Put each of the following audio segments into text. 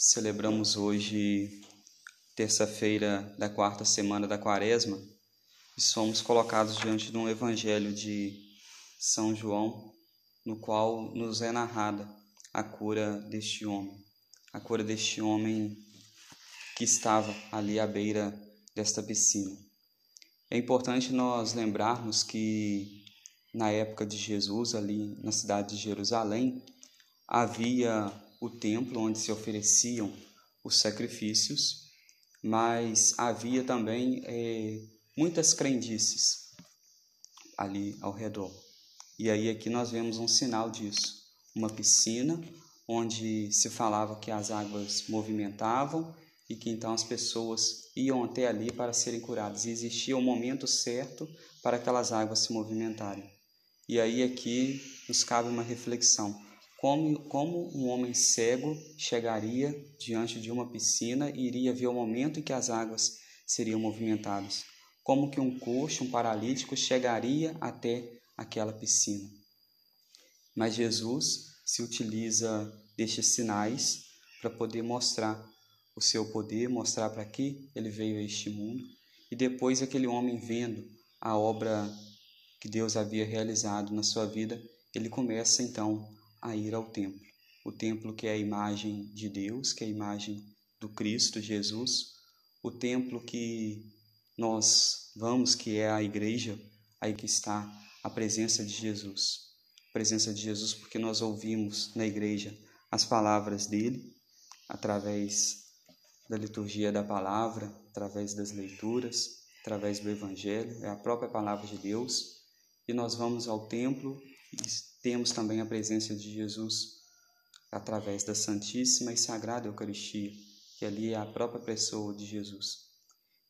Celebramos hoje, terça-feira da quarta semana da Quaresma, e somos colocados diante de um evangelho de São João, no qual nos é narrada a cura deste homem, a cura deste homem que estava ali à beira desta piscina. É importante nós lembrarmos que na época de Jesus, ali na cidade de Jerusalém, havia o templo onde se ofereciam os sacrifícios, mas havia também é, muitas crendices ali ao redor. E aí aqui nós vemos um sinal disso, uma piscina onde se falava que as águas movimentavam e que então as pessoas iam até ali para serem curadas. E existia o um momento certo para aquelas águas se movimentarem. E aí aqui nos cabe uma reflexão como, como um homem cego chegaria diante de uma piscina e iria ver o momento em que as águas seriam movimentadas? Como que um coxo, um paralítico, chegaria até aquela piscina? Mas Jesus se utiliza destes sinais para poder mostrar o seu poder, mostrar para que ele veio a este mundo. E depois aquele homem vendo a obra que Deus havia realizado na sua vida, ele começa então a ir ao templo. O templo que é a imagem de Deus, que é a imagem do Cristo Jesus, o templo que nós vamos, que é a igreja, aí que está a presença de Jesus. A presença de Jesus porque nós ouvimos na igreja as palavras dele através da liturgia da palavra, através das leituras, através do evangelho, é a própria palavra de Deus. E nós vamos ao templo temos também a presença de Jesus através da Santíssima e Sagrada Eucaristia, que ali é a própria pessoa de Jesus.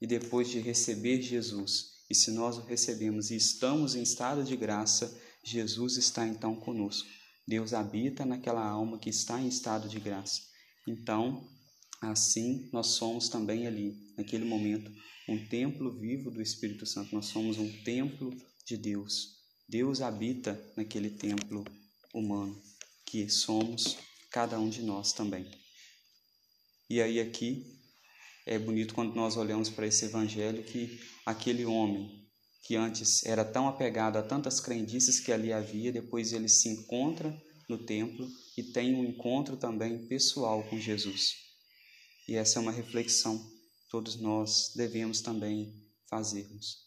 E depois de receber Jesus, e se nós o recebemos e estamos em estado de graça, Jesus está então conosco. Deus habita naquela alma que está em estado de graça. Então, assim nós somos também ali, naquele momento, um templo vivo do Espírito Santo. Nós somos um templo de Deus. Deus habita naquele templo humano que somos cada um de nós também. E aí aqui é bonito quando nós olhamos para esse evangelho que aquele homem que antes era tão apegado a tantas crendices que ali havia, depois ele se encontra no templo e tem um encontro também pessoal com Jesus. E essa é uma reflexão todos nós devemos também fazermos.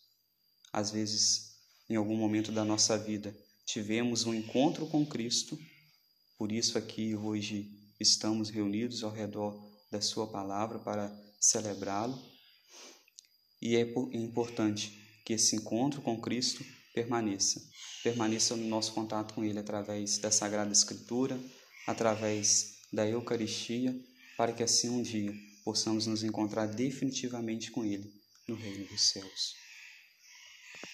Às vezes em algum momento da nossa vida tivemos um encontro com Cristo, por isso aqui hoje estamos reunidos ao redor da Sua palavra para celebrá-lo. E é importante que esse encontro com Cristo permaneça, permaneça no nosso contato com Ele através da Sagrada Escritura, através da Eucaristia, para que assim um dia possamos nos encontrar definitivamente com Ele no Reino dos Céus.